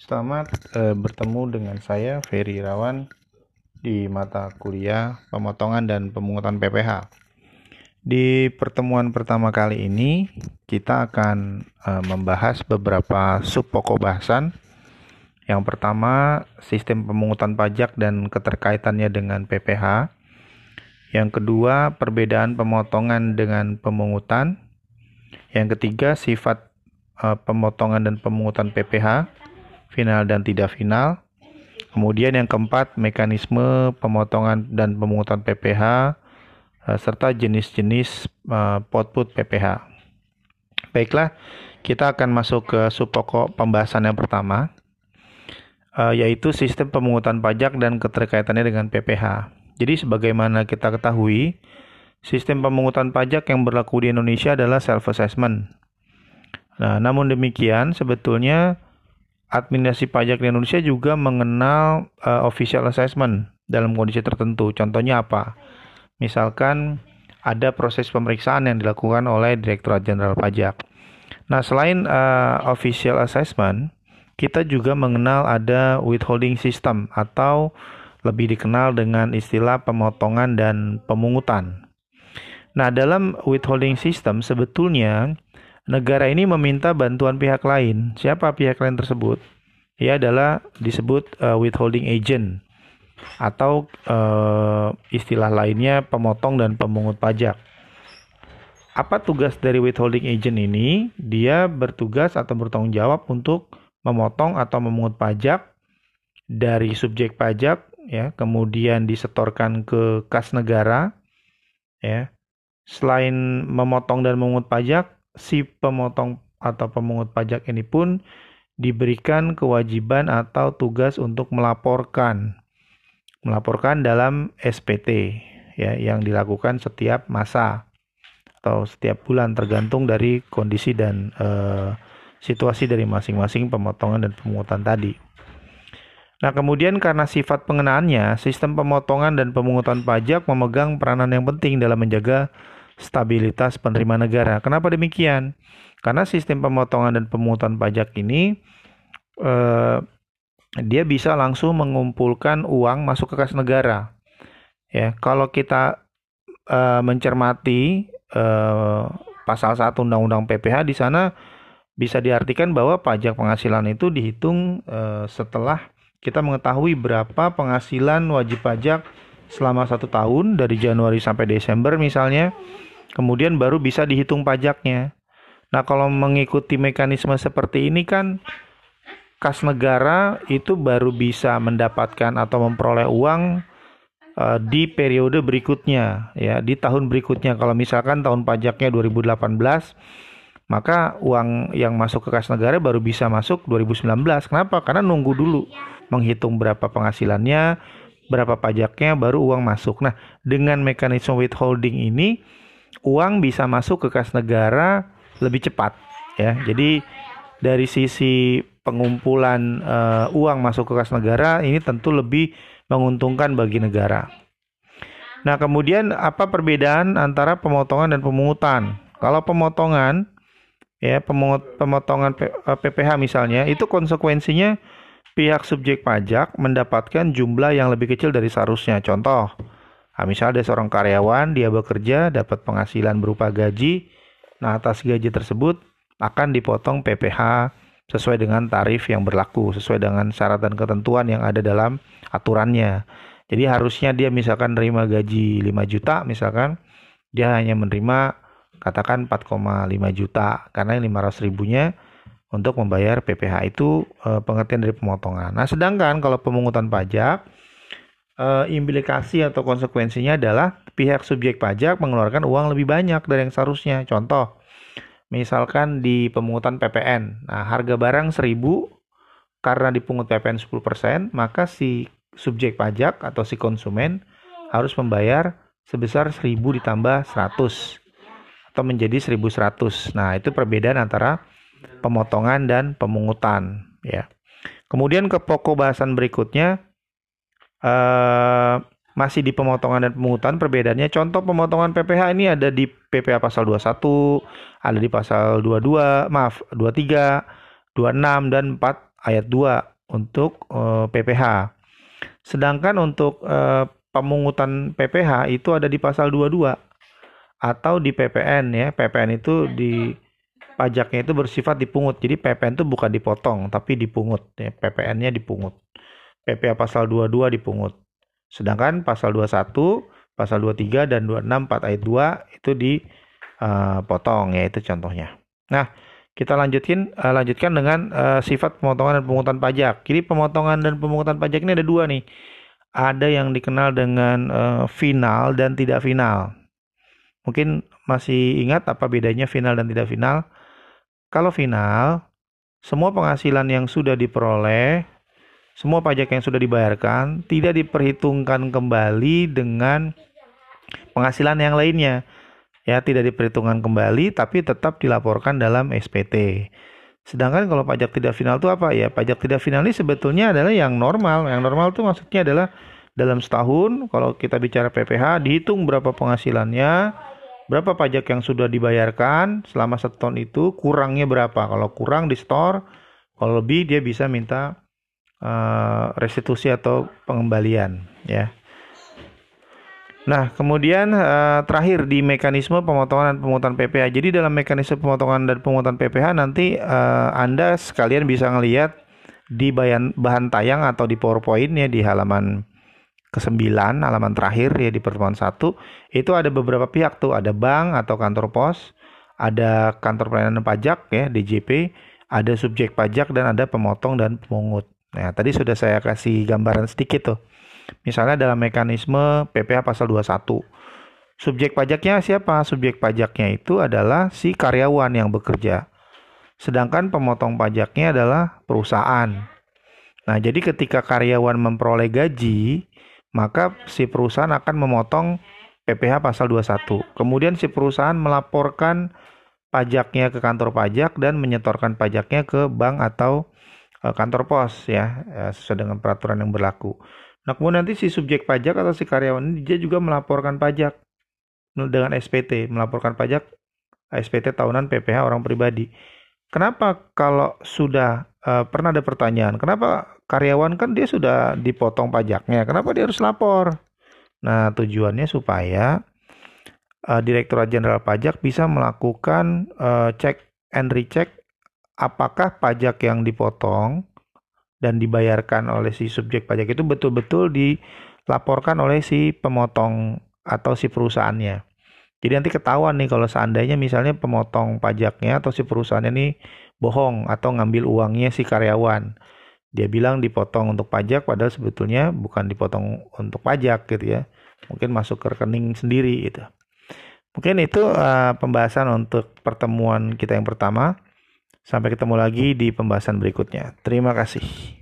Selamat eh, bertemu dengan saya Ferry Irawan di mata kuliah pemotongan dan pemungutan PPH. Di pertemuan pertama kali ini kita akan eh, membahas beberapa sub pokok bahasan. Yang pertama, sistem pemungutan pajak dan keterkaitannya dengan PPH. Yang kedua, perbedaan pemotongan dengan pemungutan. Yang ketiga, sifat eh, pemotongan dan pemungutan PPH final dan tidak final. Kemudian yang keempat, mekanisme pemotongan dan pemungutan PPH eh, serta jenis-jenis output eh, PPH. Baiklah, kita akan masuk ke sub pokok pembahasan yang pertama, eh, yaitu sistem pemungutan pajak dan keterkaitannya dengan PPH. Jadi sebagaimana kita ketahui, sistem pemungutan pajak yang berlaku di Indonesia adalah self-assessment. Nah, namun demikian sebetulnya administrasi pajak di Indonesia juga mengenal uh, official assessment dalam kondisi tertentu. Contohnya apa? Misalkan ada proses pemeriksaan yang dilakukan oleh Direktorat Jenderal Pajak. Nah, selain uh, official assessment, kita juga mengenal ada withholding system atau lebih dikenal dengan istilah pemotongan dan pemungutan. Nah, dalam withholding system sebetulnya negara ini meminta bantuan pihak lain. Siapa pihak lain tersebut? Ia adalah disebut uh, withholding agent atau uh, istilah lainnya pemotong dan pemungut pajak. Apa tugas dari withholding agent ini? Dia bertugas atau bertanggung jawab untuk memotong atau memungut pajak dari subjek pajak ya, kemudian disetorkan ke kas negara ya. Selain memotong dan memungut pajak, si pemotong atau pemungut pajak ini pun diberikan kewajiban atau tugas untuk melaporkan melaporkan dalam SPT ya yang dilakukan setiap masa atau setiap bulan tergantung dari kondisi dan e, situasi dari masing-masing pemotongan dan pemungutan tadi. Nah, kemudian karena sifat pengenaannya, sistem pemotongan dan pemungutan pajak memegang peranan yang penting dalam menjaga stabilitas penerima negara. Kenapa demikian? Karena sistem pemotongan dan pemungutan pajak ini eh, dia bisa langsung mengumpulkan uang masuk ke kas negara. Ya, kalau kita eh, mencermati eh, pasal 1 Undang-Undang PPH di sana bisa diartikan bahwa pajak penghasilan itu dihitung eh, setelah kita mengetahui berapa penghasilan wajib pajak selama satu tahun dari Januari sampai Desember misalnya kemudian baru bisa dihitung pajaknya. Nah, kalau mengikuti mekanisme seperti ini kan kas negara itu baru bisa mendapatkan atau memperoleh uang uh, di periode berikutnya ya, di tahun berikutnya. Kalau misalkan tahun pajaknya 2018 maka uang yang masuk ke kas negara baru bisa masuk 2019. Kenapa? Karena nunggu dulu menghitung berapa penghasilannya, berapa pajaknya, baru uang masuk. Nah, dengan mekanisme withholding ini, uang bisa masuk ke kas negara lebih cepat ya. Jadi dari sisi pengumpulan uh, uang masuk ke kas negara ini tentu lebih menguntungkan bagi negara. Nah, kemudian apa perbedaan antara pemotongan dan pemungutan? Kalau pemotongan ya pemotongan PPH eh, misalnya itu konsekuensinya pihak subjek pajak mendapatkan jumlah yang lebih kecil dari seharusnya. Contoh, Nah, misalnya ada seorang karyawan, dia bekerja, dapat penghasilan berupa gaji. Nah, atas gaji tersebut akan dipotong PPH sesuai dengan tarif yang berlaku, sesuai dengan syarat dan ketentuan yang ada dalam aturannya. Jadi harusnya dia misalkan menerima gaji 5 juta, misalkan dia hanya menerima katakan 4,5 juta karena 500 ribunya untuk membayar PPH itu e, pengertian dari pemotongan. Nah, sedangkan kalau pemungutan pajak uh, implikasi atau konsekuensinya adalah pihak subjek pajak mengeluarkan uang lebih banyak dari yang seharusnya. Contoh, misalkan di pemungutan PPN, nah harga barang 1000 karena dipungut PPN 10%, maka si subjek pajak atau si konsumen harus membayar sebesar 1000 ditambah 100 atau menjadi 1100. Nah, itu perbedaan antara pemotongan dan pemungutan, ya. Kemudian ke pokok bahasan berikutnya uh, masih di pemotongan dan pemungutan perbedaannya contoh pemotongan PPH ini ada di PPH pasal 21 ada di pasal 22 maaf 23 26 dan 4 ayat 2 untuk uh, eh, PPH. Sedangkan untuk uh, pemungutan PPH itu ada di pasal 22 atau di PPN ya. PPN itu di pajaknya itu bersifat dipungut. Jadi PPN itu bukan dipotong tapi dipungut ya. PPN-nya dipungut. PPH pasal 22 dipungut. Sedangkan pasal 21, pasal 23 dan 26 4 ayat 2 itu dipotong uh, ya itu contohnya. Nah, kita lanjutin uh, lanjutkan dengan uh, sifat pemotongan dan pemungutan pajak. Jadi pemotongan dan pemungutan pajak ini ada dua nih. Ada yang dikenal dengan final dan tidak final. Mungkin masih ingat apa bedanya final dan tidak final? Kalau final, semua penghasilan yang sudah diperoleh, semua pajak yang sudah dibayarkan tidak diperhitungkan kembali dengan penghasilan yang lainnya ya tidak diperhitungkan kembali tapi tetap dilaporkan dalam SPT. Sedangkan kalau pajak tidak final itu apa ya? Pajak tidak final ini sebetulnya adalah yang normal. Yang normal itu maksudnya adalah dalam setahun kalau kita bicara PPH dihitung berapa penghasilannya, berapa pajak yang sudah dibayarkan selama setahun itu, kurangnya berapa. Kalau kurang di store, kalau lebih dia bisa minta uh, restitusi atau pengembalian ya. Nah, kemudian uh, terakhir di mekanisme pemotongan dan pemungutan PPh. Jadi dalam mekanisme pemotongan dan pemungutan PPh nanti uh, Anda sekalian bisa ngelihat di bahan, bahan tayang atau di PowerPoint ya di halaman ke-9, halaman terakhir ya di pertemuan 1, itu ada beberapa pihak tuh, ada bank atau kantor pos, ada kantor pelayanan pajak ya DJP, ada subjek pajak dan ada pemotong dan pemungut. Nah, tadi sudah saya kasih gambaran sedikit tuh. Misalnya dalam mekanisme PPh pasal 21. Subjek pajaknya siapa? Subjek pajaknya itu adalah si karyawan yang bekerja. Sedangkan pemotong pajaknya adalah perusahaan. Nah, jadi ketika karyawan memperoleh gaji, maka si perusahaan akan memotong PPh pasal 21. Kemudian si perusahaan melaporkan pajaknya ke kantor pajak dan menyetorkan pajaknya ke bank atau kantor pos ya, eh, sesuai dengan peraturan yang berlaku. Nah, kemudian nanti si subjek pajak atau si karyawan ini dia juga melaporkan pajak dengan SPT, melaporkan pajak SPT tahunan PPh orang pribadi. Kenapa kalau sudah uh, pernah ada pertanyaan, kenapa karyawan kan dia sudah dipotong pajaknya, kenapa dia harus lapor? Nah, tujuannya supaya uh, Direktorat Jenderal Pajak bisa melakukan uh, cek and recheck apakah pajak yang dipotong dan dibayarkan oleh si subjek pajak itu betul-betul dilaporkan oleh si pemotong atau si perusahaannya. Jadi nanti ketahuan nih kalau seandainya misalnya pemotong pajaknya atau si perusahaannya nih bohong atau ngambil uangnya si karyawan. Dia bilang dipotong untuk pajak padahal sebetulnya bukan dipotong untuk pajak gitu ya. Mungkin masuk ke rekening sendiri gitu. Mungkin itu uh, pembahasan untuk pertemuan kita yang pertama. Sampai ketemu lagi di pembahasan berikutnya. Terima kasih.